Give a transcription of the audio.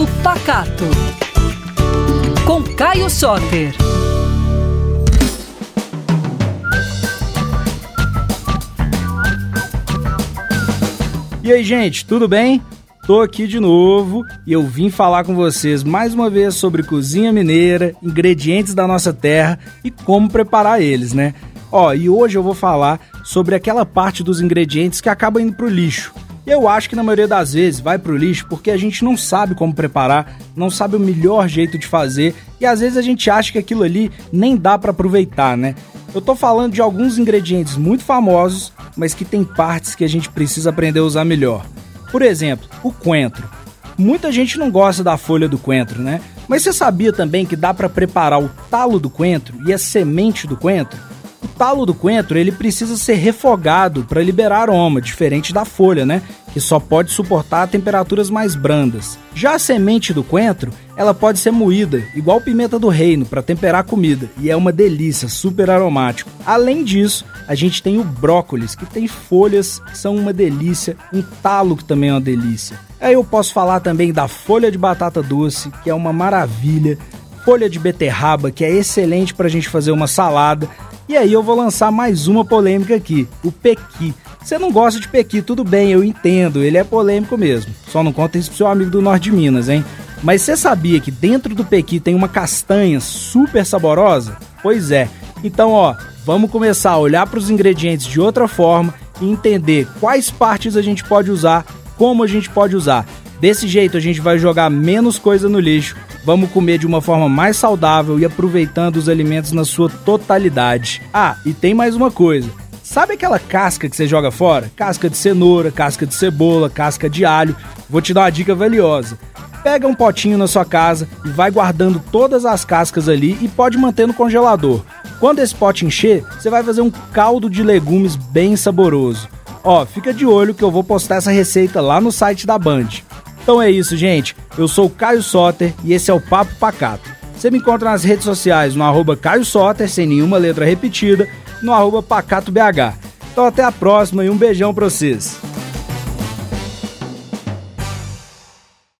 Papo Pacato. Com Caio Soter. E aí, gente, tudo bem? Tô aqui de novo e eu vim falar com vocês mais uma vez sobre cozinha mineira, ingredientes da nossa terra e como preparar eles, né? Ó, e hoje eu vou falar sobre aquela parte dos ingredientes que acaba indo pro lixo. Eu acho que na maioria das vezes vai pro lixo porque a gente não sabe como preparar, não sabe o melhor jeito de fazer e às vezes a gente acha que aquilo ali nem dá para aproveitar, né? Eu tô falando de alguns ingredientes muito famosos, mas que tem partes que a gente precisa aprender a usar melhor. Por exemplo, o coentro. Muita gente não gosta da folha do coentro, né? Mas você sabia também que dá para preparar o talo do coentro e a semente do coentro? Talo do coentro ele precisa ser refogado para liberar aroma, diferente da folha, né? Que só pode suportar temperaturas mais brandas. Já a semente do coentro, ela pode ser moída, igual pimenta do reino, para temperar a comida, e é uma delícia, super aromático. Além disso, a gente tem o brócolis, que tem folhas que são uma delícia, um talo que também é uma delícia. Aí eu posso falar também da folha de batata doce, que é uma maravilha, folha de beterraba, que é excelente para a gente fazer uma salada, e aí eu vou lançar mais uma polêmica aqui, o pequi. Você não gosta de pequi, tudo bem, eu entendo, ele é polêmico mesmo. Só não conta isso pro seu amigo do norte de Minas, hein? Mas você sabia que dentro do pequi tem uma castanha super saborosa? Pois é. Então, ó, vamos começar a olhar para os ingredientes de outra forma e entender quais partes a gente pode usar, como a gente pode usar. Desse jeito a gente vai jogar menos coisa no lixo Vamos comer de uma forma mais saudável e aproveitando os alimentos na sua totalidade. Ah, e tem mais uma coisa. Sabe aquela casca que você joga fora? Casca de cenoura, casca de cebola, casca de alho. Vou te dar uma dica valiosa. Pega um potinho na sua casa e vai guardando todas as cascas ali e pode manter no congelador. Quando esse pote encher, você vai fazer um caldo de legumes bem saboroso. Ó, fica de olho que eu vou postar essa receita lá no site da Band. Então é isso, gente. Eu sou o Caio Soter e esse é o Papo Pacato. Você me encontra nas redes sociais no arroba Caio Soter, sem nenhuma letra repetida, no arroba PacatoBH. Então até a próxima e um beijão pra vocês.